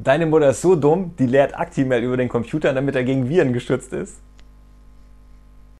Deine Mutter ist so dumm, die lehrt Actimel über den Computer, damit er gegen Viren geschützt ist.